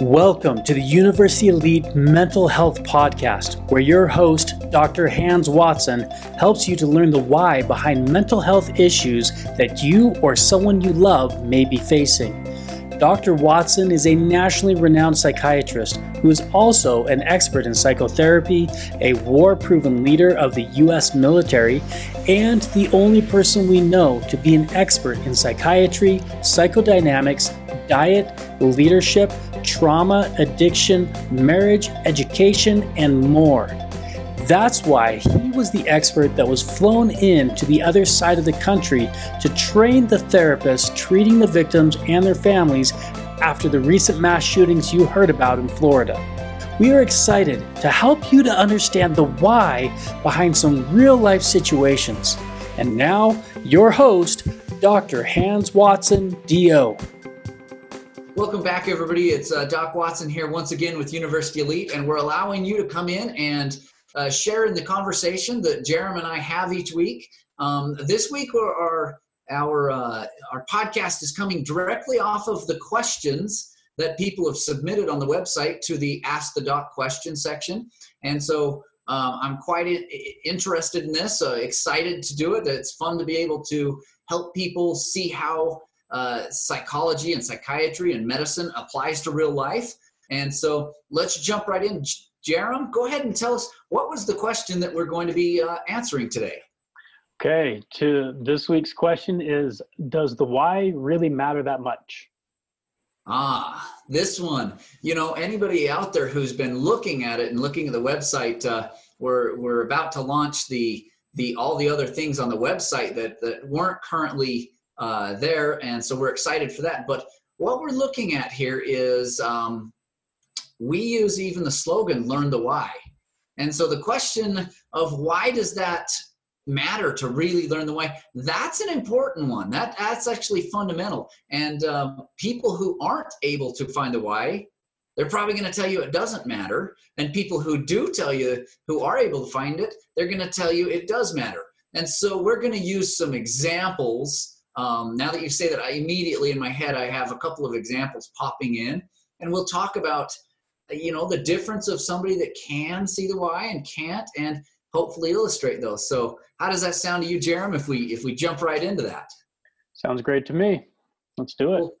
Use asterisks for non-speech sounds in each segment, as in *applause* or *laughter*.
Welcome to the University Elite Mental Health Podcast, where your host, Dr. Hans Watson, helps you to learn the why behind mental health issues that you or someone you love may be facing. Dr. Watson is a nationally renowned psychiatrist who is also an expert in psychotherapy, a war proven leader of the U.S. military, and the only person we know to be an expert in psychiatry, psychodynamics, diet, leadership, trauma, addiction, marriage, education, and more. That's why he was the expert that was flown in to the other side of the country to train the therapists treating the victims and their families after the recent mass shootings you heard about in Florida. We are excited to help you to understand the why behind some real life situations. And now, your host, Dr. Hans Watson, DO. Welcome back, everybody. It's uh, Doc Watson here once again with University Elite, and we're allowing you to come in and uh, share in the conversation that Jerem and I have each week. Um, this week, our our uh, our podcast is coming directly off of the questions that people have submitted on the website to the Ask the Doc question section, and so um, I'm quite interested in this. Uh, excited to do it. It's fun to be able to help people see how uh, psychology and psychiatry and medicine applies to real life. And so let's jump right in. Jerem, go ahead and tell us what was the question that we're going to be uh, answering today? Okay, to this week's question is Does the why really matter that much? Ah, this one. You know, anybody out there who's been looking at it and looking at the website, uh, we're, we're about to launch the, the all the other things on the website that, that weren't currently uh, there. And so we're excited for that. But what we're looking at here is um, we use even the slogan, learn the why. And so the question of why does that matter to really learn the why that's an important one that that's actually fundamental and um, people who aren't able to find the why they're probably going to tell you it doesn't matter and people who do tell you who are able to find it they're going to tell you it does matter and so we're going to use some examples um, now that you say that, I immediately in my head I have a couple of examples popping in, and we'll talk about you know the difference of somebody that can see the why and can't, and hopefully illustrate those. So, how does that sound to you, Jerem? If we if we jump right into that, sounds great to me. Let's do it. Well,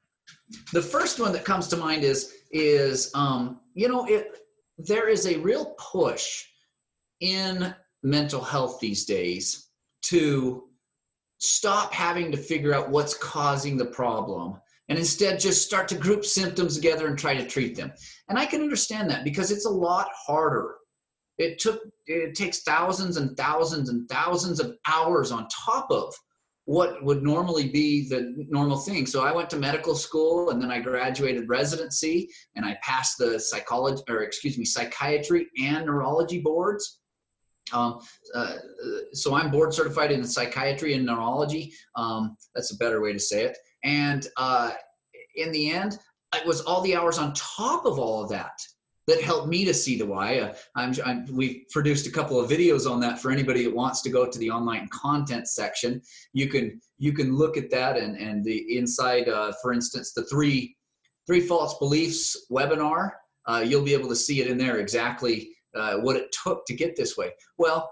the first one that comes to mind is is um, you know it there is a real push in mental health these days to stop having to figure out what's causing the problem and instead just start to group symptoms together and try to treat them. And I can understand that because it's a lot harder. It took it takes thousands and thousands and thousands of hours on top of what would normally be the normal thing. So I went to medical school and then I graduated residency and I passed the psychology or excuse me psychiatry and neurology boards um, uh, so I'm board certified in psychiatry and neurology. Um, that's a better way to say it. And uh, in the end, it was all the hours on top of all of that that helped me to see the why. Uh, I'm, I'm, we've produced a couple of videos on that for anybody that wants to go to the online content section. You can you can look at that and and the inside, uh, for instance, the three three false beliefs webinar. Uh, you'll be able to see it in there exactly uh, what it took to get this way. Well,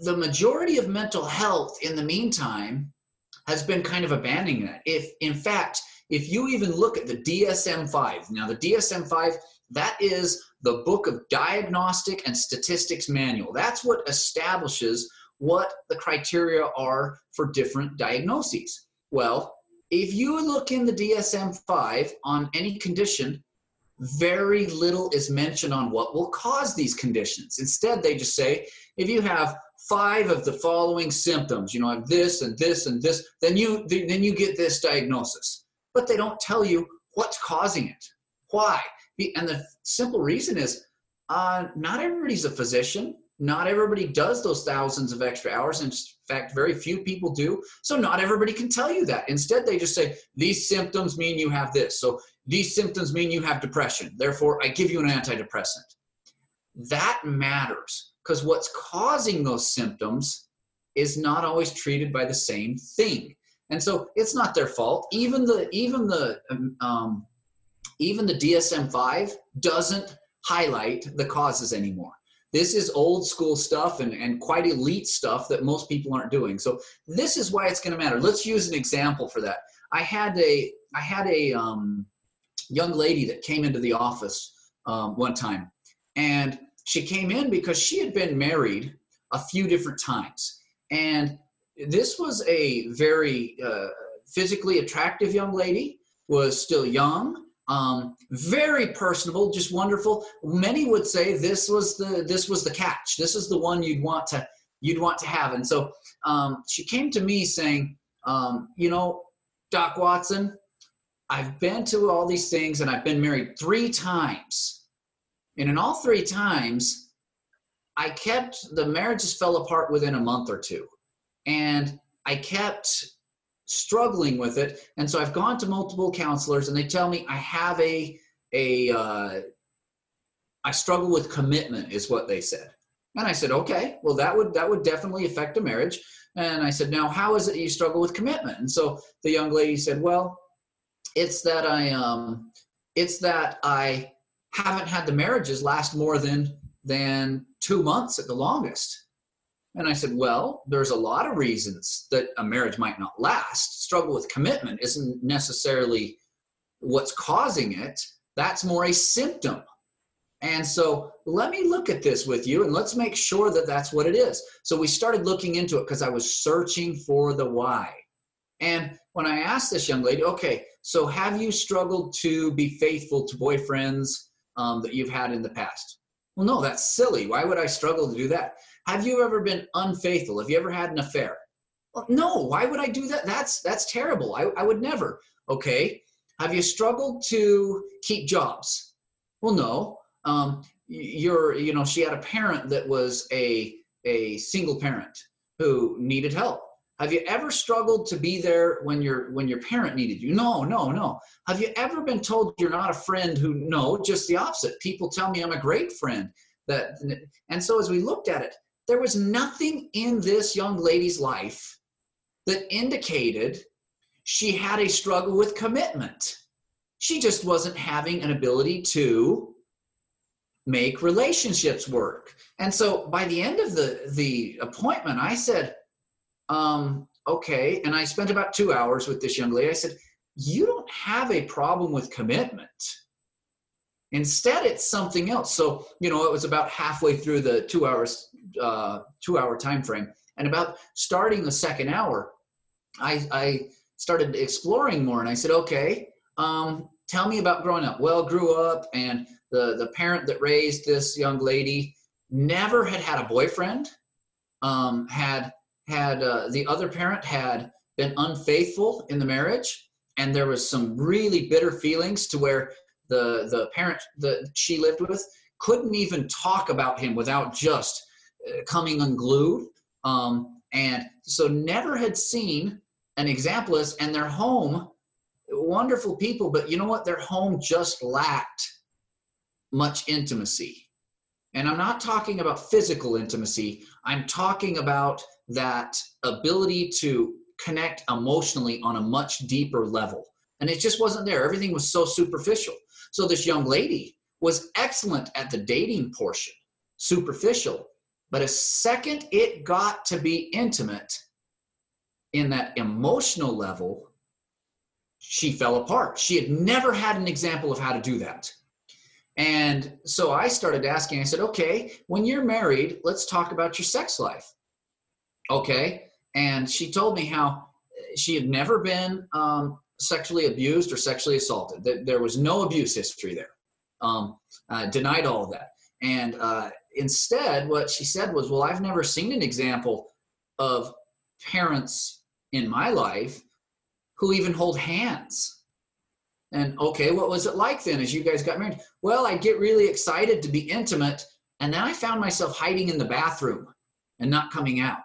the majority of mental health in the meantime has been kind of abandoning that. If, in fact, if you even look at the DSM 5, now the DSM 5, that is the book of diagnostic and statistics manual. That's what establishes what the criteria are for different diagnoses. Well, if you look in the DSM 5 on any condition, very little is mentioned on what will cause these conditions. Instead, they just say, if you have five of the following symptoms, you know, have this and this and this, then you then you get this diagnosis. But they don't tell you what's causing it. Why? And the simple reason is uh, not everybody's a physician. Not everybody does those thousands of extra hours. In fact, very few people do. So not everybody can tell you that. Instead, they just say, these symptoms mean you have this. So these symptoms mean you have depression. Therefore, I give you an antidepressant. That matters because what's causing those symptoms is not always treated by the same thing. And so it's not their fault. Even the even the um, even the DSM 5 doesn't highlight the causes anymore. This is old school stuff and, and quite elite stuff that most people aren't doing. So this is why it's going to matter. Let's use an example for that. I had a I had a um, young lady that came into the office um, one time, and she came in because she had been married a few different times, and this was a very uh, physically attractive young lady. Was still young, um, very personable, just wonderful. Many would say this was the this was the catch. This is the one you'd want to you'd want to have. And so um, she came to me saying, um, you know, Doc Watson, I've been to all these things and I've been married three times, and in all three times, I kept the marriages fell apart within a month or two, and I kept struggling with it. And so I've gone to multiple counselors and they tell me I have a, a, uh, I struggle with commitment is what they said. And I said, okay, well that would, that would definitely affect a marriage. And I said, now how is it you struggle with commitment? And so the young lady said, well, it's that I, um, it's that I haven't had the marriages last more than, than two months at the longest. And I said, well, there's a lot of reasons that a marriage might not last. Struggle with commitment isn't necessarily what's causing it, that's more a symptom. And so let me look at this with you and let's make sure that that's what it is. So we started looking into it because I was searching for the why. And when I asked this young lady, okay, so have you struggled to be faithful to boyfriends um, that you've had in the past? Well, no, that's silly. Why would I struggle to do that? Have you ever been unfaithful? Have you ever had an affair? Well, no. Why would I do that? That's that's terrible. I, I would never. Okay. Have you struggled to keep jobs? Well, no. Um, you're you know she had a parent that was a a single parent who needed help. Have you ever struggled to be there when your when your parent needed you? No, no, no. Have you ever been told you're not a friend who no, just the opposite. People tell me I'm a great friend. That and so as we looked at it, there was nothing in this young lady's life that indicated she had a struggle with commitment. She just wasn't having an ability to make relationships work. And so by the end of the, the appointment, I said, um, okay. And I spent about two hours with this young lady. I said, you don't have a problem with commitment. Instead, it's something else. So, you know, it was about halfway through the two hours uh, two hour time frame. And about starting the second hour, I, I started exploring more and I said, okay, um, tell me about growing up. Well, grew up and the, the parent that raised this young lady never had had a boyfriend, um, had, had uh, the other parent had been unfaithful in the marriage. And there was some really bitter feelings to where the, the parent that she lived with couldn't even talk about him without just coming unglued. Um, and so never had seen an exemplist and their home, wonderful people, but you know what? Their home just lacked much intimacy. And I'm not talking about physical intimacy, I'm talking about that ability to connect emotionally on a much deeper level. And it just wasn't there. Everything was so superficial. So this young lady was excellent at the dating portion, superficial, but a second it got to be intimate in that emotional level, she fell apart. She had never had an example of how to do that. And so I started asking, I said, okay, when you're married, let's talk about your sex life. Okay. And she told me how she had never been um, sexually abused or sexually assaulted. That There was no abuse history there. Um, uh, denied all of that. And uh, instead, what she said was, Well, I've never seen an example of parents in my life who even hold hands. And okay, what was it like then as you guys got married? Well, I get really excited to be intimate, and then I found myself hiding in the bathroom and not coming out.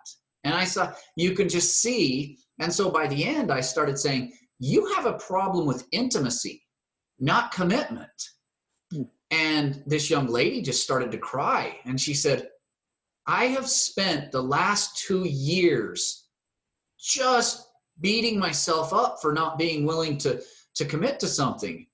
And I saw you can just see. And so by the end, I started saying, You have a problem with intimacy, not commitment. Hmm. And this young lady just started to cry. And she said, I have spent the last two years just beating myself up for not being willing to, to commit to something.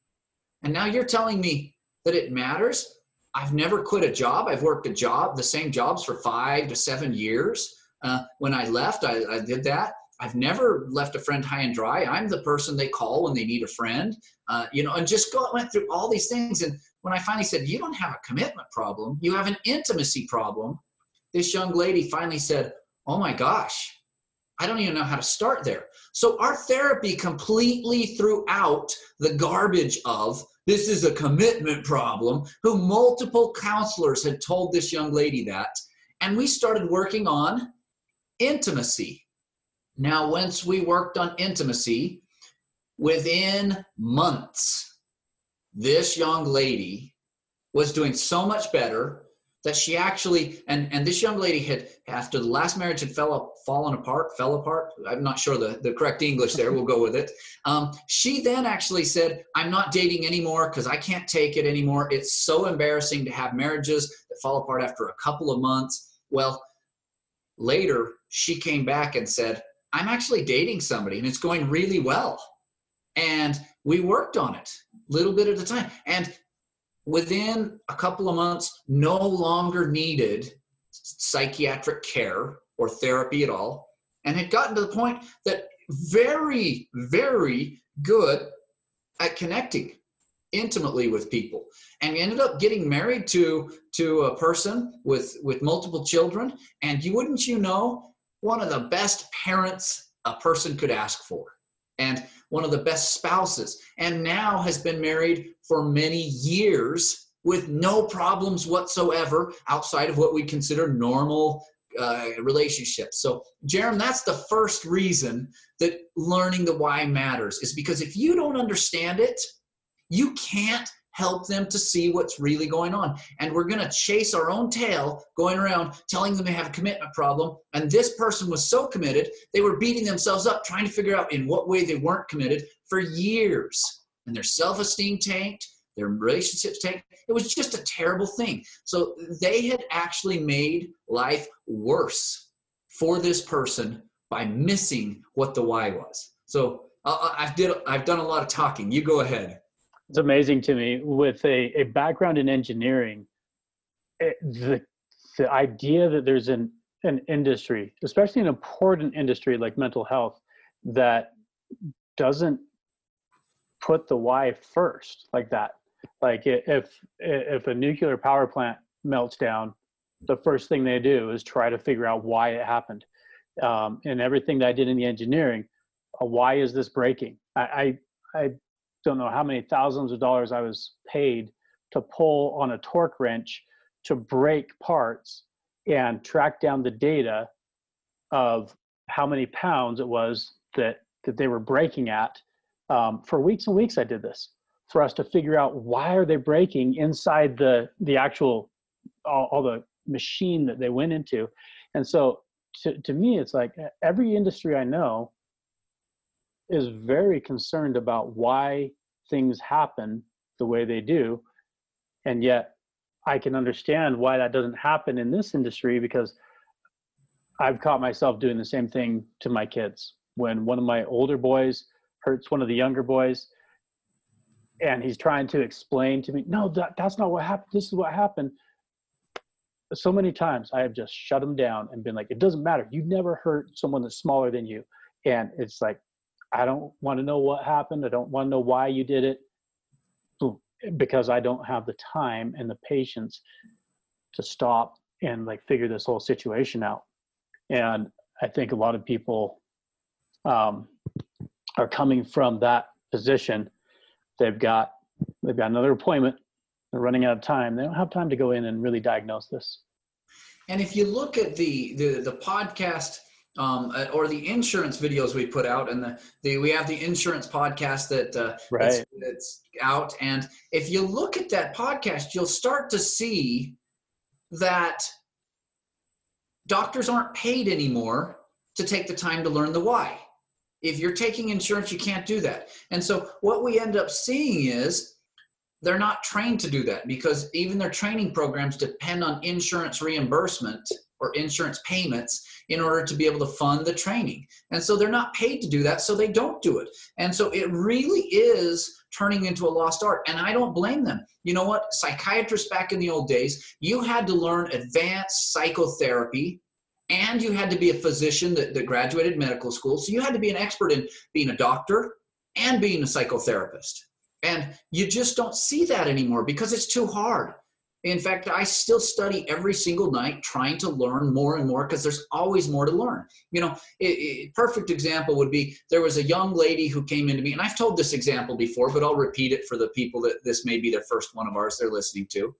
And now you're telling me that it matters? I've never quit a job. I've worked a job, the same jobs for five to seven years. Uh, when I left, I, I did that. I've never left a friend high and dry. I'm the person they call when they need a friend, uh, you know, and just go, went through all these things. And when I finally said, You don't have a commitment problem, you have an intimacy problem, this young lady finally said, Oh my gosh, I don't even know how to start there. So our therapy completely threw out the garbage of this is a commitment problem, who multiple counselors had told this young lady that. And we started working on intimacy. Now, once we worked on intimacy, within months, this young lady was doing so much better that she actually and and this young lady had after the last marriage had fell fallen apart fell apart i'm not sure the, the correct english there we'll go with it. Um, she then actually said i'm not dating anymore because i can't take it anymore. It's so embarrassing to have marriages that fall apart after a couple of months. Well later she came back and said i'm actually dating somebody and it's going really well. And we worked on it a little bit at a time. And within a couple of months, no longer needed psychiatric care or therapy at all, and had gotten to the point that very, very good at connecting intimately with people. And ended up getting married to to a person with with multiple children. And you wouldn't you know one of the best parents a person could ask for and one of the best spouses, and now has been married for many years with no problems whatsoever outside of what we consider normal uh, relationships. So, Jerem, that's the first reason that learning the why matters, is because if you don't understand it, you can't help them to see what's really going on. And we're going to chase our own tail going around telling them they have a commitment problem. And this person was so committed, they were beating themselves up trying to figure out in what way they weren't committed for years. And their self esteem tanked, their relationships tanked. It was just a terrible thing. So they had actually made life worse for this person by missing what the why was. So uh, I've did I've done a lot of talking. You go ahead it's amazing to me with a, a background in engineering it, the, the idea that there's an, an industry especially an important industry like mental health that doesn't put the why first like that. Like if if a nuclear power plant melts down the first thing they do is try to figure out why it happened. Um, and everything that i did in the engineering uh, why is this breaking? I, I, I don't know how many thousands of dollars I was paid to pull on a torque wrench to break parts and track down the data of how many pounds it was that that they were breaking at. Um, for weeks and weeks, I did this for us to figure out why are they breaking inside the the actual all, all the machine that they went into. And so to, to me, it's like every industry I know is very concerned about why things happen the way they do. And yet I can understand why that doesn't happen in this industry because I've caught myself doing the same thing to my kids. When one of my older boys hurts one of the younger boys, and he's trying to explain to me, no, that, that's not what happened. This is what happened. So many times I have just shut him down and been like, it doesn't matter. You never hurt someone that's smaller than you. And it's like, I don't want to know what happened. I don't want to know why you did it because I don't have the time and the patience to stop and like figure this whole situation out. And I think a lot of people um, are coming from that position. They've got they've got another appointment. They're running out of time. They don't have time to go in and really diagnose this. And if you look at the the, the podcast um, uh, or the insurance videos we put out and the, the we have the insurance podcast that uh, right. that's, that's out. And if you look at that podcast you'll start to see that doctors aren't paid anymore to take the time to learn the why. If you're taking insurance you can't do that. And so what we end up seeing is they're not trained to do that because even their training programs depend on insurance reimbursement or insurance payments in order to be able to fund the training. And so they're not paid to do that, so they don't do it. And so it really is turning into a lost art. And I don't blame them. You know what? Psychiatrists back in the old days, you had to learn advanced psychotherapy and you had to be a physician that, that graduated medical school. So you had to be an expert in being a doctor and being a psychotherapist. And you just don't see that anymore because it's too hard. In fact, I still study every single night trying to learn more and more because there's always more to learn. You know, a perfect example would be there was a young lady who came into me, and I've told this example before, but I'll repeat it for the people that this may be their first one of ours they're listening to.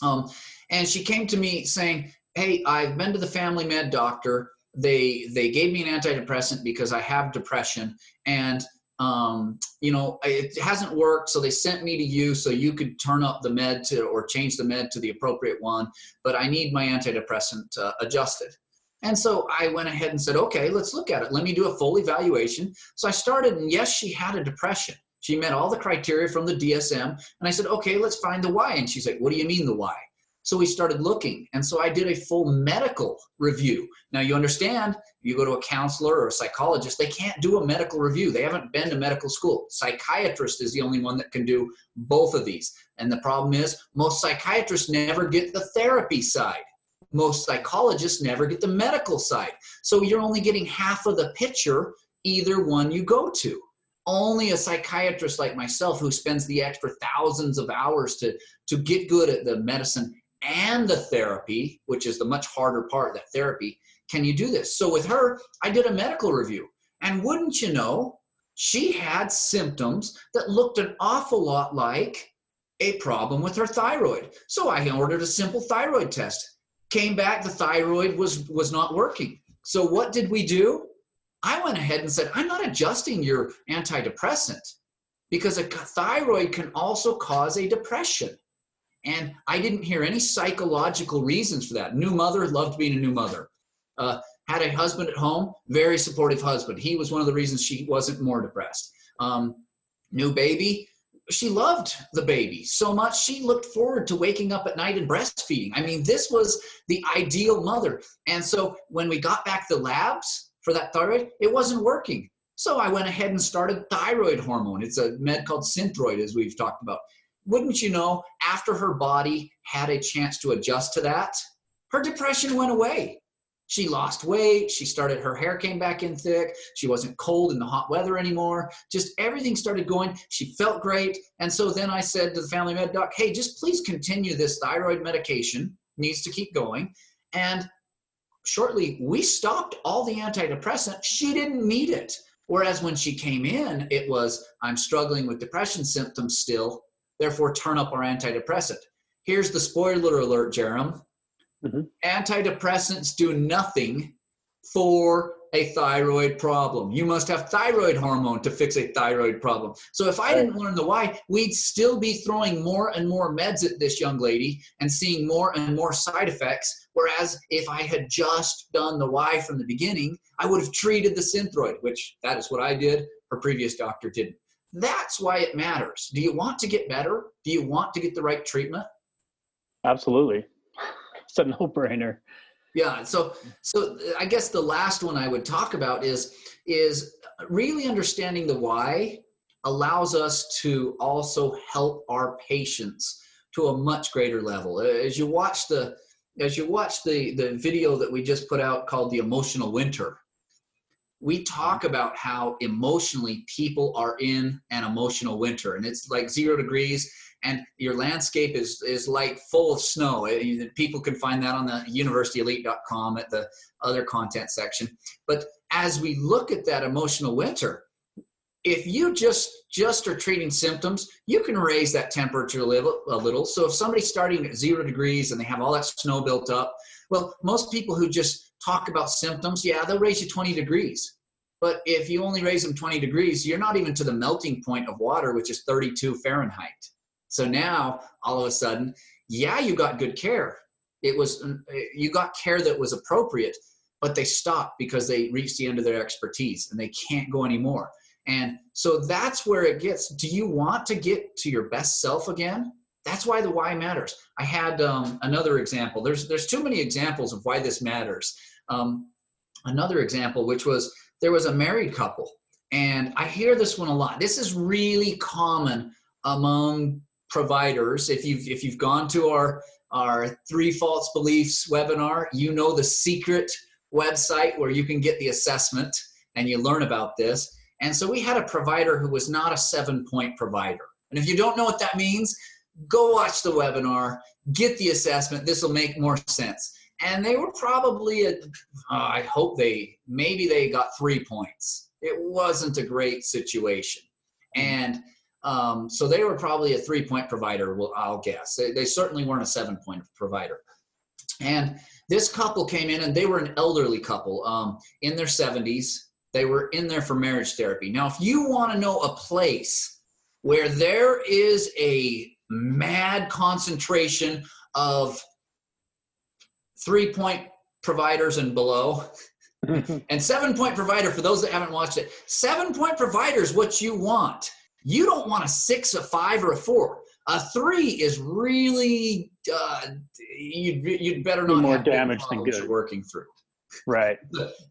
Um, and she came to me saying, Hey, I've been to the family med doctor. They they gave me an antidepressant because I have depression, and um, you know, it hasn't worked. So they sent me to you so you could turn up the med to or change the med to the appropriate one. But I need my antidepressant uh, adjusted. And so I went ahead and said, okay, let's look at it. Let me do a full evaluation. So I started, and yes, she had a depression. She met all the criteria from the DSM. And I said, okay, let's find the why. And she's like, what do you mean the why? So we started looking. And so I did a full medical review. Now, you understand, you go to a counselor or a psychologist, they can't do a medical review. They haven't been to medical school. Psychiatrist is the only one that can do both of these. And the problem is, most psychiatrists never get the therapy side. Most psychologists never get the medical side. So you're only getting half of the picture, either one you go to only a psychiatrist like myself who spends the extra thousands of hours to to get good at the medicine and the therapy, which is the much harder part, that therapy, can you do this? So with her, I did a medical review. And wouldn't you know, she had symptoms that looked an awful lot like a problem with her thyroid. So I ordered a simple thyroid test. Came back, the thyroid was, was not working. So what did we do? I went ahead and said, I'm not adjusting your antidepressant because a thyroid can also cause a depression. And I didn't hear any psychological reasons for that. New mother, loved being a new mother. Uh, had a husband at home, very supportive husband. He was one of the reasons she wasn't more depressed. Um, new baby, she loved the baby so much she looked forward to waking up at night and breastfeeding. I mean, this was the ideal mother. And so when we got back the labs for that thyroid, it wasn't working. So I went ahead and started thyroid hormone. It's a med called Synthroid, as we've talked about wouldn't you know, after her body had a chance to adjust to that, her depression went away. She lost weight. She started, her hair came back in thick. She wasn't cold in the hot weather anymore. Just everything started going. She felt great. And so then I said to the family med doc, hey, just please continue this thyroid medication, needs to keep going. And shortly, we stopped all the antidepressant. She didn't need it. Whereas when she came in, it was, I'm struggling with depression symptoms still therefore turn up our antidepressant. Here's the spoiler alert, Jerem. Mm-hmm. Antidepressants do nothing for a thyroid problem. You must have thyroid hormone to fix a thyroid problem. So if I didn't learn the why, we'd still be throwing more and more meds at this young lady and seeing more and more side effects. Whereas if I had just done the why from the beginning, I would have treated the synthroid, which that is what I did. Her previous doctor didn't. That's why it matters. Do you want to get better? Do you want to get the right treatment? Absolutely. It's a no-brainer. Yeah, so so I guess the last one I would talk about is is really understanding the why allows us to also help our patients to a much greater level. As you watch the as you watch the the video that we just put out called the emotional winter we talk about how emotionally people are in an emotional winter and it's like zero degrees and your landscape is is like full of snow. Eh, people can find that on the universityelite.com at the other content section. But as we look at that emotional winter if you just just are treating symptoms you can raise that temperature a little, a little. So if somebody's starting at zero degrees and they have all that snow built up well most people who just talk about symptoms, yeah, they'll raise you 20 degrees. But if you only raise them 20 degrees, you're not even to the melting point of water, which is 32 Fahrenheit. So now, all of a sudden, yeah, you got good care. It was uh, you got care that was appropriate, but they stopped because they reached the end of their expertise and they can't go anymore. And so that's where it gets. Do you want to get to your best self again? That's why the why matters. I had um, another example. There's there's too many examples of why this matters. Um, another example, which was there was a married couple, and I hear this one a lot. This is really common among providers. If you've if you've gone to our our three false beliefs webinar, you know the secret website where you can get the assessment and you learn about this. And so we had a provider who was not a seven point provider. And if you don't know what that means, go watch the webinar, get the assessment. This will make more sense. And they were probably, a, uh, I hope they, maybe they got three points. It wasn't a great situation. And um, so they were probably a three point provider, well, I'll guess. They, they certainly weren't a seven point provider. And this couple came in and they were an elderly couple um, in their 70s. They were in there for marriage therapy. Now, if you want to know a place where there is a mad concentration of three point providers and below, *laughs* and seven point provider, for those that haven't watched it, seven point provider is what you want. You don't want a six, a five, or a four. A three is really uh, you'd you'd better not more damage than good working through. Right.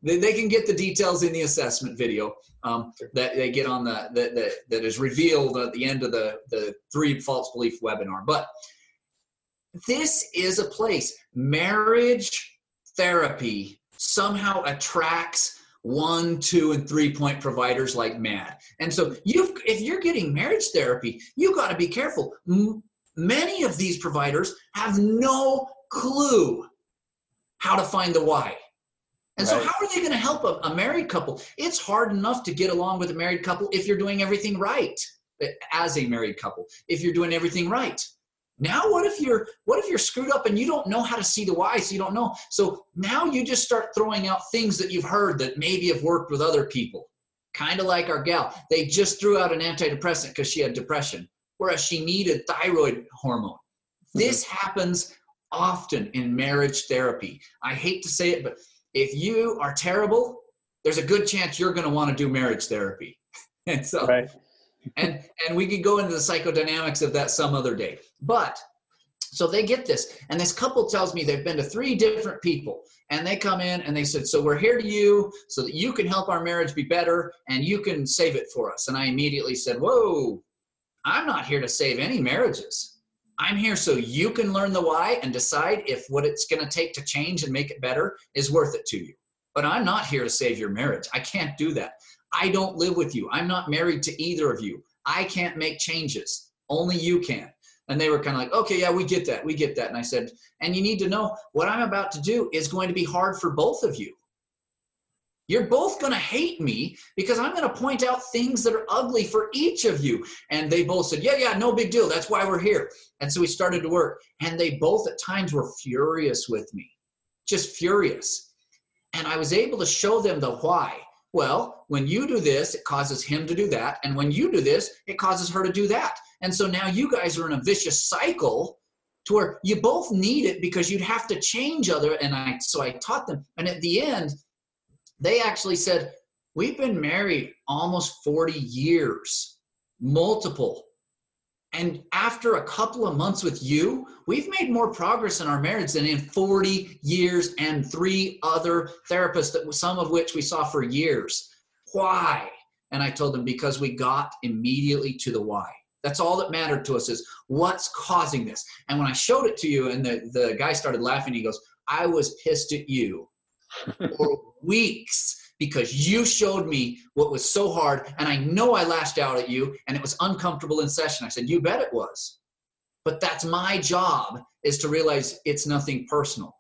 They, they can get the details in the assessment video um, that they get on the that, that is revealed at the end of the the three false belief webinar. But this is a place marriage therapy somehow attracts one, two, and three point providers like mad. And so you if you're getting marriage therapy, you've got to be careful. M- many of these providers have no clue how to find the why. And right. so, how are they going to help a, a, married couple? It's hard enough to get along with a married couple if you're doing everything right eh, as a married couple. If you're doing everything right, now, what if you're what if you're screwed up and you don't know how to see the why, so you don't know. So now you just start throwing out things that you've heard that maybe have worked with other people. Kind of like our gal. They just threw out an antidepressant because she had depression, whereas she needed thyroid hormone. Mm-hmm. This happens often in marriage therapy. I hate to say it, but if you are terrible, there's a good chance you're going to want to do marriage therapy. *laughs* and so right and and we could go into the psychodynamics of that some other day. But so they get this, and this couple tells me they've been to three different people, and they come in and they said, "So we're here to you so that you can help our marriage be better, and you can save it for us." And I immediately said, "Whoa, I'm not here to save any marriages. I'm here so you can learn the why and decide if what it's going to take to change and make it better is worth it to you. But I'm not here to save your marriage. I can't do that. I don't live with you. I'm not married to either of you. I can't make changes. Only you can. And they were kind of like, okay, yeah, we get that. We get that. And I said, and you need to know what I'm about to do is going to be hard for both of you. You're both going to hate me because I'm going to point out things that are ugly for each of you. And they both said, yeah, yeah, no big deal. That's why we're here. And so we started to work. And they both at times were furious with me, just furious. And I was able to show them the why. Well, when you do this, it causes him to do that. And when you do this, it causes her to do that. And so now you guys are in a vicious cycle to where you both need it because you'd have to change other. And I, so I taught them. And at the end, they actually said, We've been married almost 40 years, multiple. And after a couple of months with you, we've made more progress in our marriage than in 40 years and three other therapists, that some of which we saw for years. Why? And I told them because we got immediately to the why. That's all that mattered to us is what's causing this. And when I showed it to you and the, the guy started laughing, he goes, I was pissed at you for weeks because you showed me what was so hard and I know I lashed out at you and it was uncomfortable in session. I said, You bet it was. But that's my job is to realize it's nothing personal.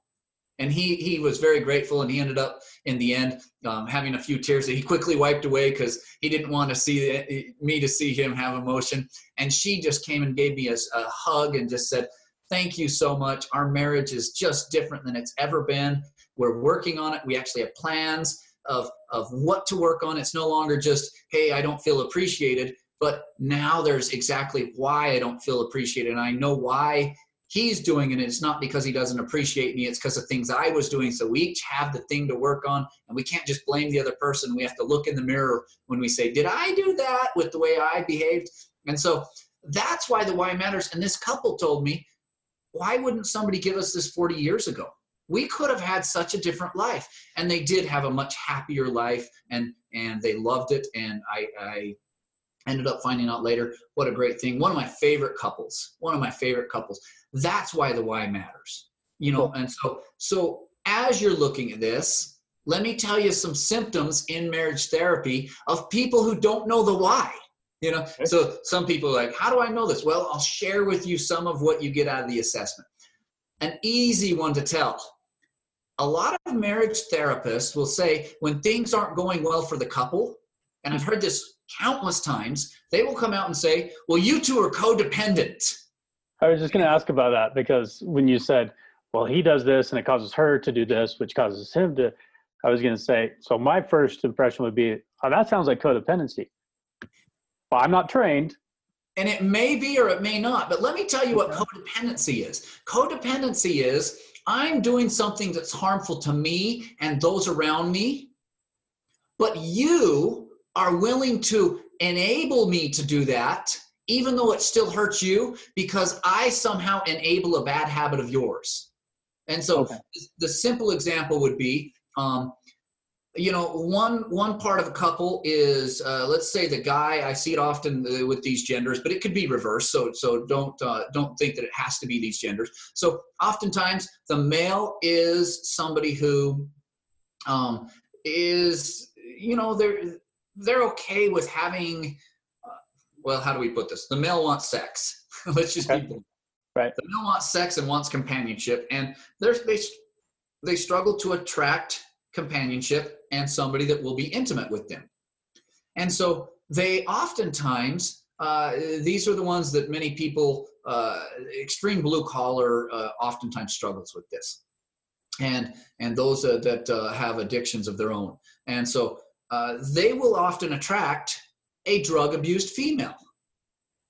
And he he was very grateful and he ended up in the end um, having a few tears that he quickly wiped away because he didn't want to see me to see him have emotion. And she just came and gave me a, a hug and just said, Thank you so much. Our marriage is just different than it's ever been. We're working on it. We actually have plans of of what to work on. It's no longer just, hey, I don't feel appreciated, but now there's exactly why I don't feel appreciated. And I know why he's doing it. It's not because he doesn't appreciate me, it's because of things I was doing. So we each have the thing to work on, and we can't just blame the other person. We have to look in the mirror when we say, Did I do that with the way I behaved? And so that's why the why matters. And this couple told me, why wouldn't somebody give us this 40 years ago? We could have had such a different life. And they did have a much happier life and and they loved it. And I, I ended up finding out later what a great thing. One of my favorite couples. One of my favorite couples. That's why the why matters. You know, and so so as you're looking at this, let me tell you some symptoms in marriage therapy of people who don't know the why. You know, so some people are like, how do I know this? Well, I'll share with you some of what you get out of the assessment. An easy one to tell. A lot of marriage therapists will say when things aren't going well for the couple, and I've heard this countless times, they will come out and say, well, you two are codependent. I was just going to ask about that because when you said, well, he does this and it causes her to do this, which causes him to, I was going to say, so my first impression would be, oh, that sounds like codependency. Well, I'm not trained. And it may be or it may not, but let me tell you what codependency is. Codependency is I'm doing something that's harmful to me and those around me, but you are willing to enable me to do that, even though it still hurts you, because I somehow enable a bad habit of yours. And so okay. the simple example would be um, you know one one part of a couple is uh, let's say the guy i see it often uh, with these genders but it could be reversed so so don't uh, don't think that it has to be these genders. So oftentimes the male is somebody who um, is you know they're they're okay with having uh, well how do we put this? The male wants sex. *laughs* Let's just okay. be right. The male wants sex and wants companionship and they they struggle to attract companionship and somebody that will be intimate with them. And so they oftentimes, uh, these are the ones that many people, uh, extreme blue collar, uh, oftentimes struggles with this. And, and those that uh, have addictions of their own. And so uh, they will often attract a drug abused female.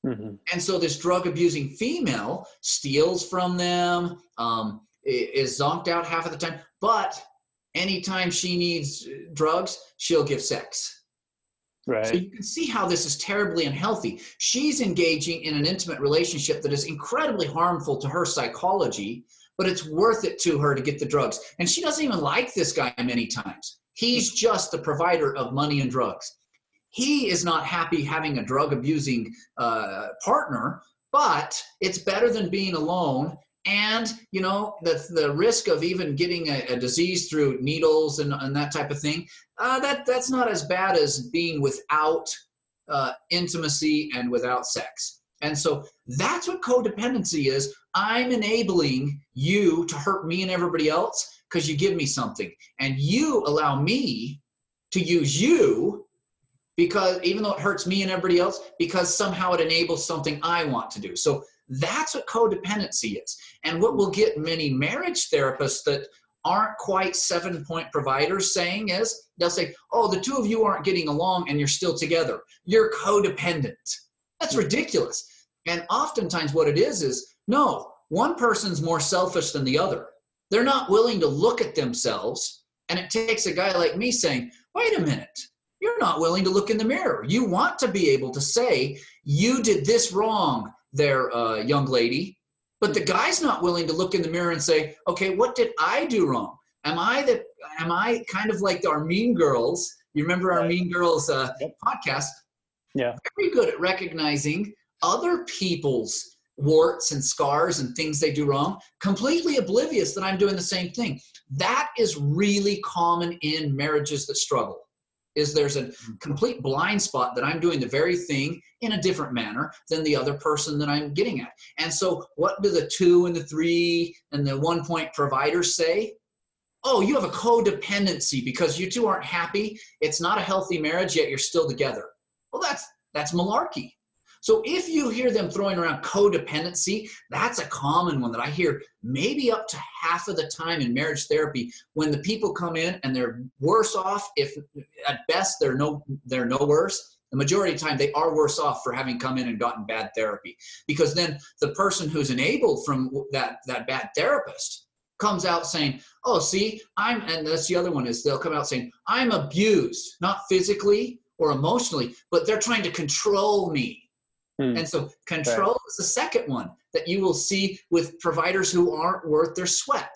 Mm-hmm. And so this drug abusing female steals from them, um, is zonked out half of the time, but anytime she needs drugs, she'll give sex. Right. So you can see how this is terribly unhealthy. She's engaging in an intimate relationship that is incredibly harmful to her psychology, but it's worth it to her to get the drugs. And she doesn't even like this guy many times. He's just the provider of money and drugs. He is not happy having a drug abusing uh, partner, but it's better than being alone and you know the, the risk of even getting a, a disease through needles and, and that type of thing uh, that that's not as bad as being without uh, intimacy and without sex. And so that's what codependency is. I'm enabling you to hurt me and everybody else because you give me something. And you allow me to use you because even though it hurts me and everybody else because somehow it enables something i want to do. So that's what codependency is. And what we'll get many marriage therapists that aren't quite seven point providers saying is they'll say, Oh, the two of you aren't getting along and you're still together. You're codependent. That's ridiculous. And oftentimes, what it is is no, one person's more selfish than the other. They're not willing to look at themselves. And it takes a guy like me saying, Wait a minute. You're not willing to look in the mirror. You want to be able to say, You did this wrong their uh, young lady, but the guy's not willing to look in the mirror and say, okay, what did I do wrong? Am I the am I kind of like our Mean Girls? You remember our right. Mean Girls uh, yep. podcast? Yeah, very good at recognizing other people's warts and scars and things they do wrong, completely oblivious that I'm doing the same thing. That is really common in marriages that struggle is there's a mm-hmm. complete blind spot that I'm doing the very thing in a different manner than the other person that I'm getting at. And so, what do the two and the three and the one point providers say? Oh, you have a codependency because you two aren't happy. It's not a healthy marriage, yet you're still together. Well, that's that's malarkey. So if you hear them throwing around codependency, that's a common one that I hear maybe up to half of the time in marriage therapy when the people come in and they're worse off if at best they're no they're no worse. The majority of the time they are worse off for having come in and gotten bad therapy because then the person who's enabled from that that bad therapist comes out saying, "Oh, see, I'm," and that's the other one is they'll come out saying, "I'm abused, not physically or emotionally, but they're trying to control me." Hmm. And so control right. is the second one that you will see with providers who aren't worth their sweat.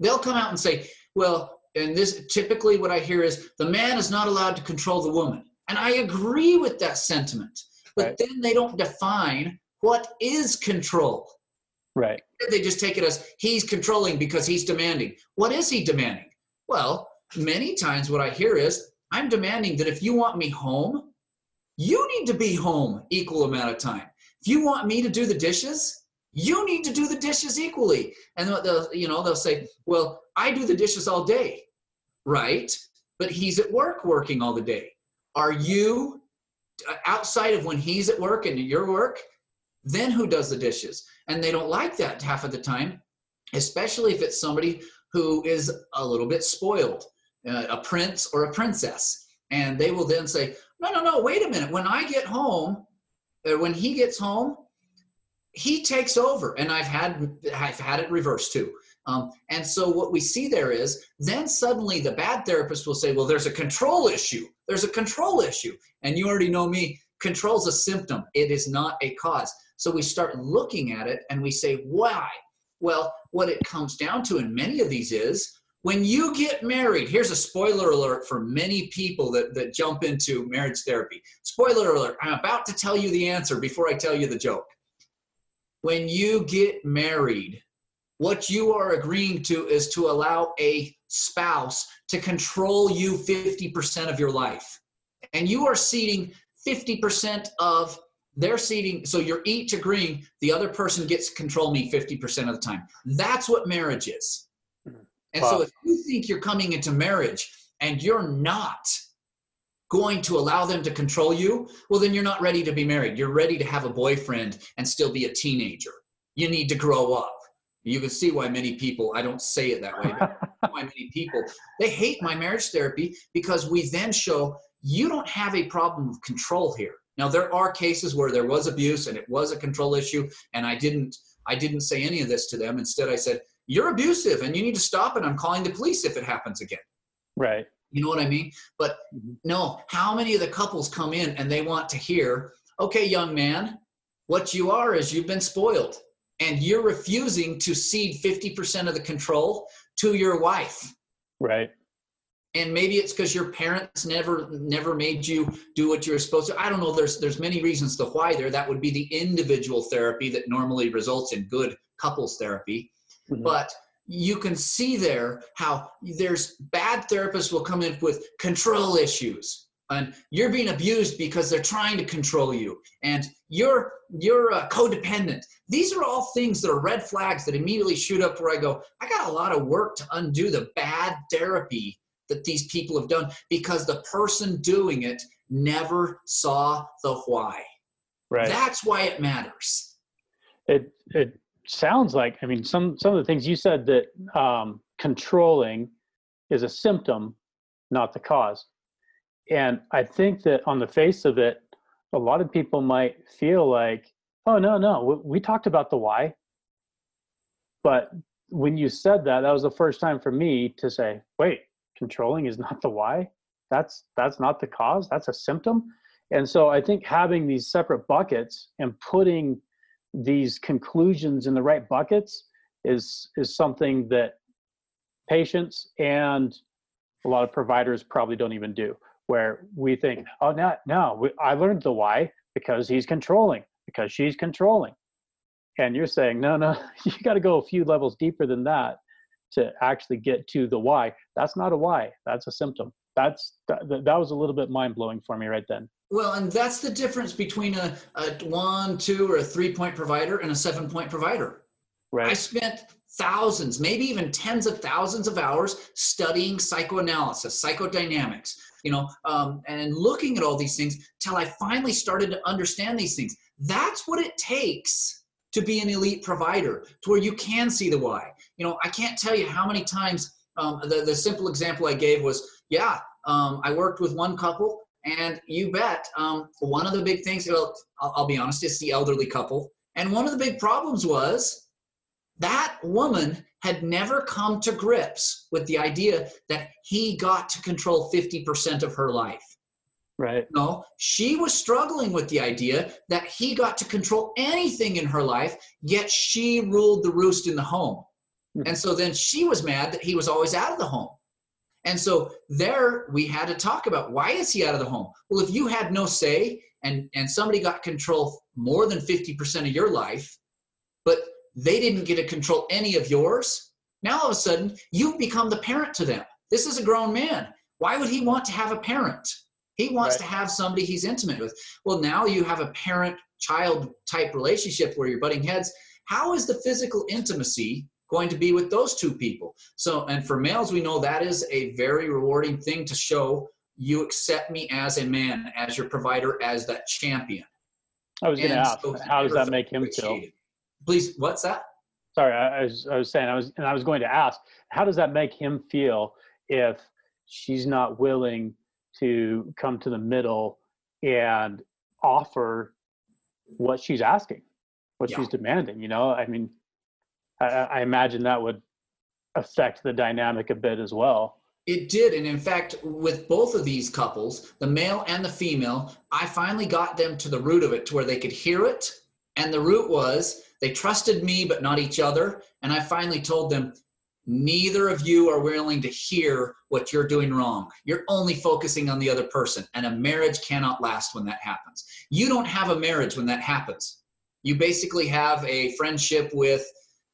They'll come out and say, well, and this typically what I hear is the man is not allowed to control the woman. And I agree with that sentiment. But right. then they don't define what is control. Right. They just take it as he's controlling because he's demanding. What is he demanding? Well, many times what I hear is I'm demanding that if you want me home, you need to be home equal amount of time. If you want me to do the dishes, you need to do the dishes equally. And they'll, you know, they'll say, well, I do the dishes all day, right? But he's at work working all the day. Are you uh, outside of when he's at work and your work? Then who does the dishes? And they don't like that half of the time, especially if it's somebody who is a little bit spoiled, uh, a prince or a princess. And they will then say, no, no, no, wait a minute. When I get home, or when he gets home, he takes over. And I've had I've had it reversed too. Um, and so what we see there is then suddenly the bad therapist will say, well, there's a control issue. There's a control issue. And you already know me, control's a symptom. It is not a cause. So we start looking at it and we say, why? Well, what it comes down to in many of these is when you get married, here's a spoiler alert for many people that, that jump into marriage therapy. Spoiler alert, I'm about to tell you the answer before I tell you the joke. When you get married, what you are agreeing to is to allow a spouse to control you 50% of your life. And you are ceding 50% of their seating. So you're each agreeing the other person gets to control me 50% of the time. That's what marriage is. And wow. so if you think you're coming into marriage and you're not going to allow them to control you, well, then you're not ready to be married. You're ready to have a boyfriend and still be a teenager. You need to grow up. You can see why many people, I don't say it that way, but *laughs* why many people, they hate my marriage therapy because we then show you don't have a problem of control here. Now there are cases where there was abuse and it was a control issue and I didn't I didn't say any of this to them. Instead I said, you're abusive and you need to stop it. I'm calling the police if it happens again. Right. You know what I mean? But mm-hmm. no, how many of the couples come in and they want to hear, okay, young man, what you are is you've been spoiled and you're refusing to cede 50% of the control to your wife. Right. And maybe it's because your parents never never made you do what you're supposed to. I don't know. There's there's many reasons to why there. That would be the individual therapy that normally results in good couples therapy. Mm-hmm. But you can see there how there's bad therapists will come in with control issues. And you're being abused because they're trying to control you. And you're you're uh, codependent. These are all things that are red flags that immediately shoot up where i go i got a lot of work to undo the bad therapy that these people have done because the person doing it never saw the why. Right. That's why it matters. It it sounds like i mean some some of the things you said that um, controlling is a symptom not the cause. And i think that on the face of it a lot of people might feel like oh no no we, we talked about the why. But when you said that that was the first time for me to say wait controlling is not the why? That's that's not the cause? That's a symptom? And so i think having these separate buckets and putting these conclusions in the right buckets is is something that patients and a lot of providers probably don't even do where we think oh no no i learned the why because he's controlling because she's controlling. And you're saying no no *laughs* you got to go a few levels deeper than that to actually get to the why. That's not a why that's a symptom. That's that, that was a little bit mind-blowing for me right then well, and that's the difference between a, a one, two, or a three point provider and a seven point provider. Right. I spent thousands, maybe even tens of thousands of hours studying psychoanalysis, psychodynamics, you know, um, and looking at all these things till I finally started to understand these things. That's what it takes to be an elite provider, to where you can see the why. You know, I can't tell you how many times um, the, the simple example I gave was, yeah, um, I worked with one couple and you bet, um, one of the big things, well, I'll, I'll be honest, is the elderly couple. And one of the big problems was that woman had never come to grips with the idea that he got to control 50% of her life. Right. No, she was struggling with the idea that he got to control anything in her life, yet she ruled the roost in the home. Mhm. And so then she was mad that he was always out of the home. And so there we had to talk about why is he out of the home? Well, if you had no say and and somebody got control more than 50% of your life, but they didn't get to control any of yours, now all of a sudden you've become the parent to them. This is a grown man. Why would he want to have a parent? He wants Right. to have somebody he's intimate with. Well, now you have a parent child type relationship where you're butting heads. How is the physical intimacy going to be with those two people? So, and for males, we know that is a very rewarding thing to show you accept me as a man, as your provider, as that champion. I was going to ask, so how does that make him feel? Please, what's that? Sorry, I, I was I was saying I was and I was going to ask, how does that make him feel if she's not willing to come to the middle and offer what she's asking, what Yeah. she's demanding? You know, I mean, I, I imagine that would affect the dynamic a bit as well. It did. And in fact, with both of these couples, the male and the female, I finally got them to the root of it to where they could hear it. And the root was they trusted me, but not each other. And I finally told them, neither of you are willing to hear what you're doing wrong. You're only focusing on the other person. And a marriage cannot last when that happens. You don't have a marriage when that happens. You basically have a friendship with,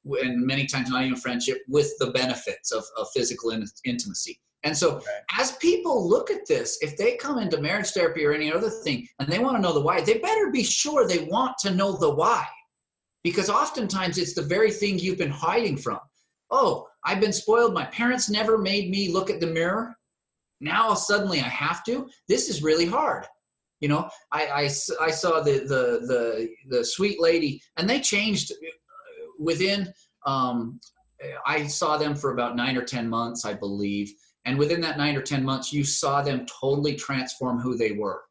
and many times not even friendship, with the benefits of, of physical in- intimacy. And so, as people look at this, if they come into marriage therapy or any other thing and they want to know the why, they better be sure they want to know the why. Because oftentimes it's the very thing you've been hiding from. Oh, I've been spoiled. My parents never made me look at the mirror. Now suddenly I have to. This is really hard. You know, I, I, I saw the, the, the, the sweet lady, and they changed within, um, I saw them for about nine or 10 months, I believe. And within that nine or 10 months, you saw them totally transform who they were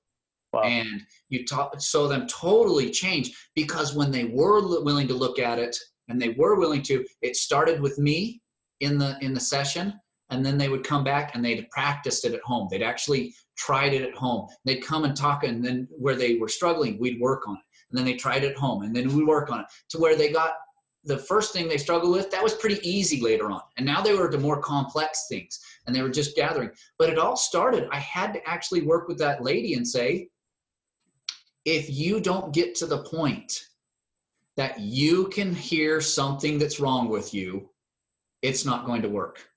Wow. and you saw them totally change because when they were li- willing to look at it and they were willing to it started with me in the in the session and then they would come back and they'd practiced it at home they'd actually tried it at home they'd come and talk and then where they were struggling we'd work on it and then they tried it at home and then we'd work on it to where they got the first thing they struggled with that was pretty easy later on and now they were to more complex things and they were just gathering but it all started i had to actually work with that lady and say if you don't get to the point that you can hear something that's wrong with you, it's not going to work.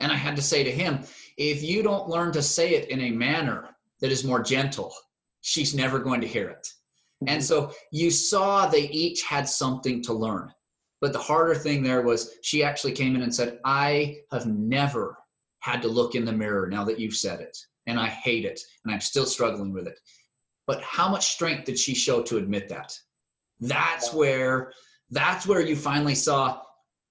And I had to say to him, if you don't learn to say it in a manner that is more gentle, she's never going to hear it. And mm-hmm. so you saw they each had something to learn. But the harder thing there was she actually came in and said, I have never had to look in the mirror now that you've said it. And I hate it. And I'm still struggling with it. But how much strength did she show to admit that? That's where that's where you finally saw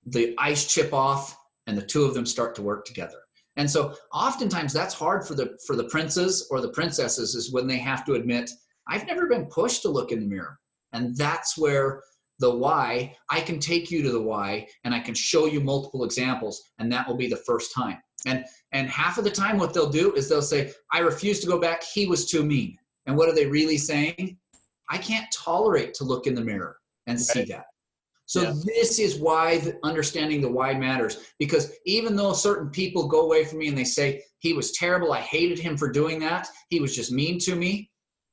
the ice chip off and the two of them start to work together. And so oftentimes that's hard for the for the princes or the princesses is when they have to admit, I've never been pushed to look in the mirror. And that's where the why, I can take you to the why and I can show you multiple examples and that will be the first time. And and half of the time what they'll do is they'll say, I refuse to go back, he was too mean. And what are they really saying? I can't tolerate to look in the mirror and see Right. that. So Yeah. this is why the, understanding the why matters because even though certain people go away from me and they say he was terrible, I hated him for doing that, he was just mean to me.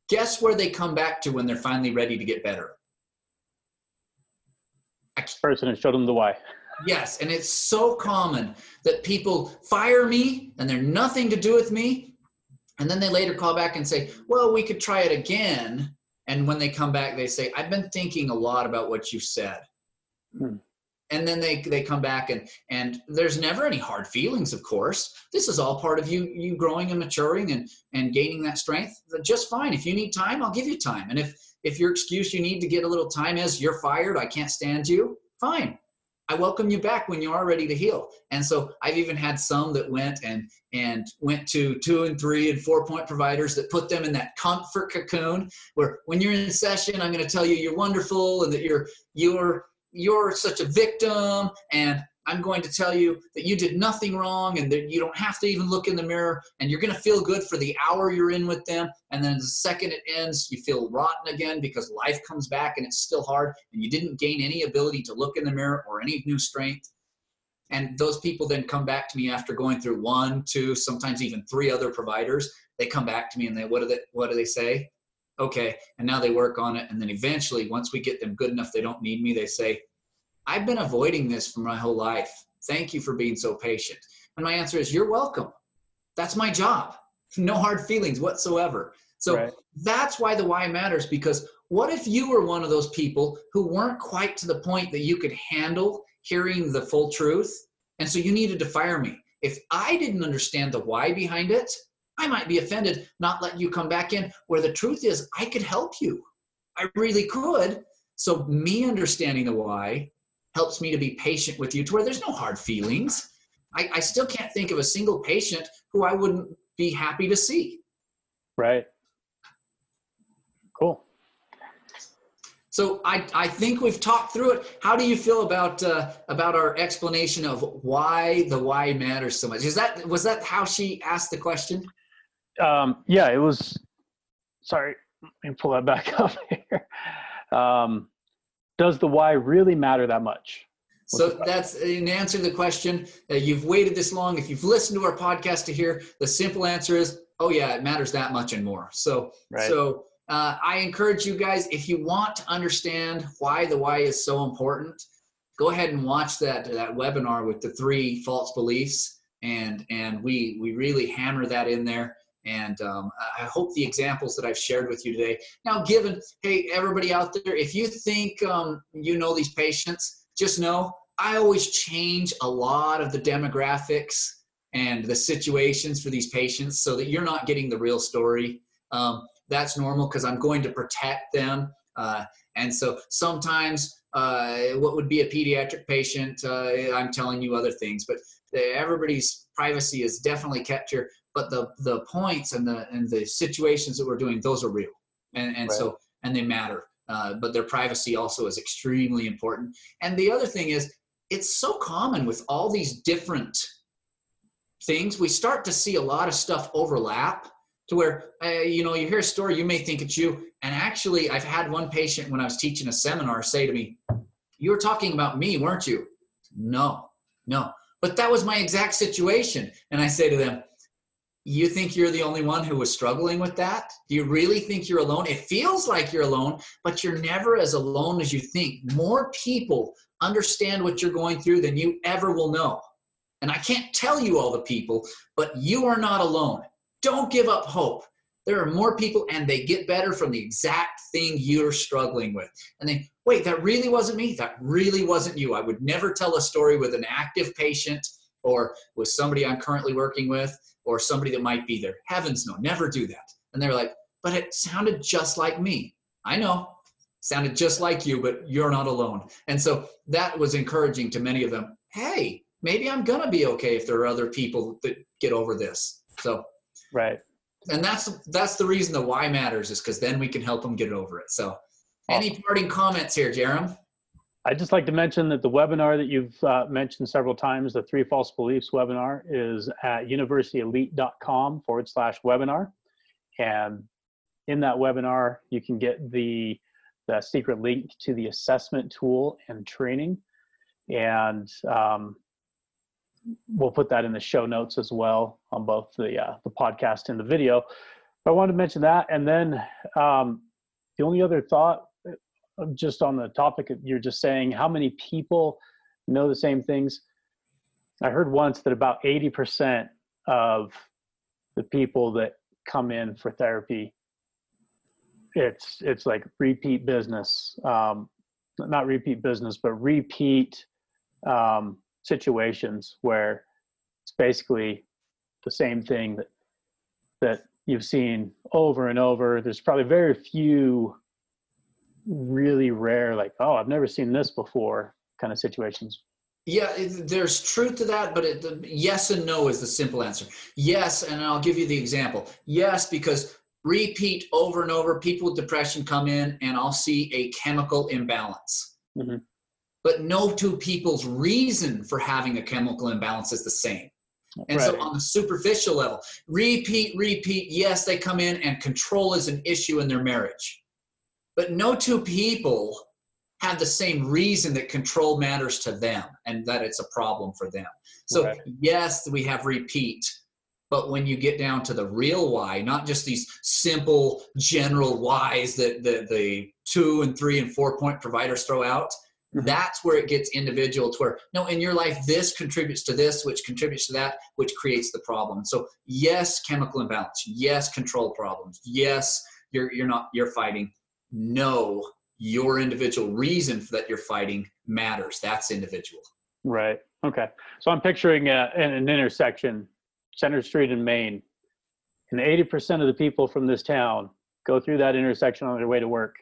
Guess where they come back to when they're finally ready to get better? Person and showed them the why. Yes, and it's so common that people fire me and they're nothing to do with me. And then they later call back and say, Well, we could try it again. And when they come back, they say, I've been thinking a lot about what you said. Hmm. And then they, they come back and and there's never any hard feelings, of course. This is all part of you you growing and maturing and and gaining that strength. Just fine. If you need time, I'll give you time. And if if your excuse you need to get a little time is you're fired, I can't stand you, fine. I welcome you back when you are ready to heal. And so I've even had some that went and and went to two and three and four point providers that put them in that comfort cocoon where when you're in session, I'm going to tell you you're wonderful and that you're you're you're such a victim and I'm going to tell you that you did nothing wrong and that you don't have to even look in the mirror and you're going to feel good for the hour you're in with them. And then the second it ends, you feel rotten again because life comes back and it's still hard and you didn't gain any ability to look in the mirror or any new strength. And those people then come back to me after going through one, two, sometimes even three other providers. They come back to me and they, what do they, what do they say? Okay. And now they work on it. And then eventually, once we get them good enough, they don't need me. They say, I've been avoiding this for my whole life. Thank you for being so patient. And my answer is, You're welcome. That's my job. *laughs* No hard feelings whatsoever. So right. that's why the why matters because what if you were one of those people who weren't quite to the point that you could handle hearing the full truth? And so you needed to fire me. If I didn't understand the why behind it, I might be offended, not let you come back in. Where the truth is, I could help you. I really could. So, me understanding the why helps me to be patient with you to where there's no hard feelings. I, I still can't think of a single patient who I wouldn't be happy to see. Right. Cool. So I, I think we've talked through it. How do you feel about uh, about our explanation of why the why matters so much? Is that was that how she asked the question? Um, yeah, it was. Sorry, let me pull that *laughs* back up here. Um, does the why really matter that much? so that's an answer to the question. Uh, you've waited this long. If you've listened to our podcast to hear, the simple answer is, oh yeah, it matters that much and more. So, right. so uh, I encourage you guys, if you want to understand why the why is so important, go ahead and watch that that webinar with the three false beliefs, and and we we really hammer that in there. And um, I hope the examples that I've shared with you today. Now, given, hey, everybody out there, if you think um, you know these patients, just know I always change a lot of the demographics and the situations for these patients so that you're not getting the real story. Um, that's normal because I'm going to protect them. Uh, and so sometimes uh, what would be a pediatric patient, uh, I'm telling you other things, but everybody's privacy is definitely kept here but the the points and the and the situations that we're doing those are real. And and right. so and they matter uh, but their privacy also is extremely important. And the other thing is it's so common with all these different things we start to see a lot of stuff overlap to where uh, you know you hear a story you may think it's you. And actually i've had one patient when i was teaching a seminar say to me you were talking about me weren't you? No no. But that was my exact situation. And i say to them you think you're the only one who was struggling with that? Do you really think you're alone? It feels like you're alone, but you're never as alone as you think. More people understand what you're going through than you ever will know. And I can't tell you all the people, but you are not alone. Don't give up hope. There are more people and they get better from the exact thing you're struggling with. And they, wait, that really wasn't me? That really wasn't you. I would never tell a story with an active patient or with somebody I'm currently working with or somebody that might be there. Heavens no, never do that. And they're like, but it sounded just like me. I know, sounded just like you, but you're not alone. And so that was encouraging to many of them. Hey, maybe I'm gonna be okay if there are other people that get over this. So, right. And that's that's the reason the why matters is because then we can help them get over it. So, awesome. any parting comments here, Jerem? I'd just like to mention that the webinar that you've uh, mentioned several times, the Three False Beliefs webinar, is at universityelite.com forward slash webinar. And in that webinar, you can get the, the secret link to the assessment tool and training. And um, we'll put that in the show notes as well on both the, uh, the podcast and the video. I wanted to mention that. And then um, the only other thought just on the topic you're just saying how many people know the same things? I heard once that about 80% of the people that come in for therapy it's it's like repeat business um, not repeat business but repeat um, situations where it's basically the same thing that that you've seen over and over. There's probably very few really rare, like, oh, I've never seen this before kind of situations. Yeah, there's truth to that, but it, the, yes and no is the simple answer. Yes, and I'll give you the example. Yes, because repeat over and over, people with depression come in and I'll see a chemical imbalance. Mm-hmm. but no two people's reason for having a chemical imbalance is the same. And right. so on the superficial level, repeat, repeat, yes, they come in and control is an issue in their marriage. But no two people have the same reason that control matters to them and that it's a problem for them. So, right. yes, we have repeat, but when you get down to the real why, not just these simple general whys that the, the two and three and four point providers throw out, mm-hmm. that's where it gets individual to where, no, in your life, this contributes to this, which contributes to that, which creates the problem. So, yes, chemical imbalance. Yes, control problems. Yes, you're, you're not, you're fighting. No, your individual reason that you're fighting matters. That's individual. Right. Okay. So I'm picturing uh, a, an intersection, Center Street in Maine, and 80% of the people from this town go through that intersection on their way to work.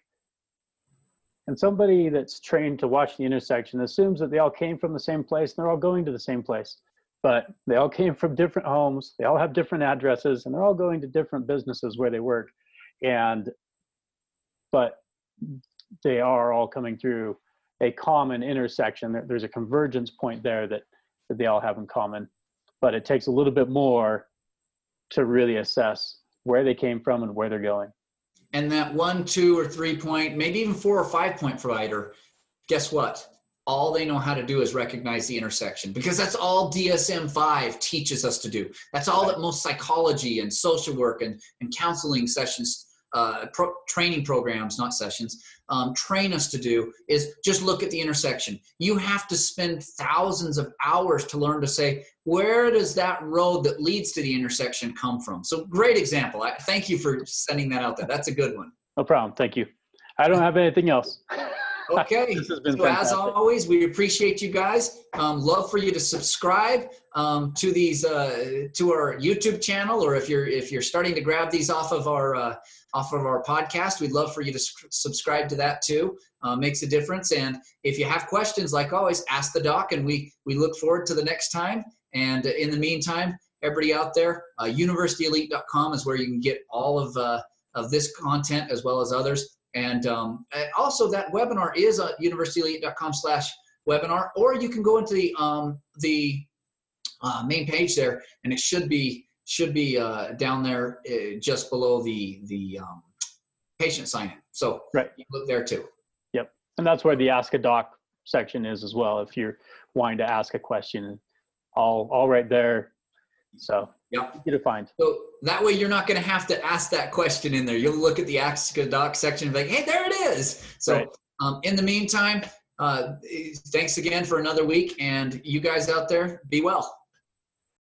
And somebody that's trained to watch the intersection assumes that they all came from the same place and they're all going to the same place. But they all came from different homes, they all have different addresses, and they're all going to different businesses where they work. And but they are all coming through a common intersection. There's a convergence point there that, that they all have in common. But it takes a little bit more to really assess where they came from and where they're going. And that one, two, or three point, maybe even four or five point provider, guess what? All they know how to do is recognize the intersection because that's all DSM 5 teaches us to do. That's all that most psychology and social work and, and counseling sessions uh, pro- training programs, not sessions, um, train us to do is just look at the intersection. You have to spend thousands of hours to learn to say, where does that road that leads to the intersection come from? So, great example. I, thank you for sending that out there. That's a good one. No problem. Thank you. I don't have anything else. *laughs* Okay. *laughs* so fantastic. as always, we appreciate you guys. Um, love for you to subscribe um, to these uh, to our YouTube channel, or if you're if you're starting to grab these off of our uh, off of our podcast. We'd love for you to subscribe to that too. Uh, makes a difference. And if you have questions, like always, ask the doc, and we we look forward to the next time. And in the meantime, everybody out there, uh, universityelite.com is where you can get all of uh, of this content as well as others. And um, also, that webinar is at universityelite.com/slash webinar, or you can go into the um, the uh, main page there, and it should be should be uh, down there uh, just below the the um, patient sign in. So right. look there too. Yep, and that's where the Ask a Doc section is as well. If you're wanting to ask a question, all all right there. So yep. get it find. So that way you're not going to have to ask that question in there. You'll look at the Ask a Doc section and be like, hey, there it is. So right. um, in the meantime, uh, thanks again for another week, and you guys out there, be well.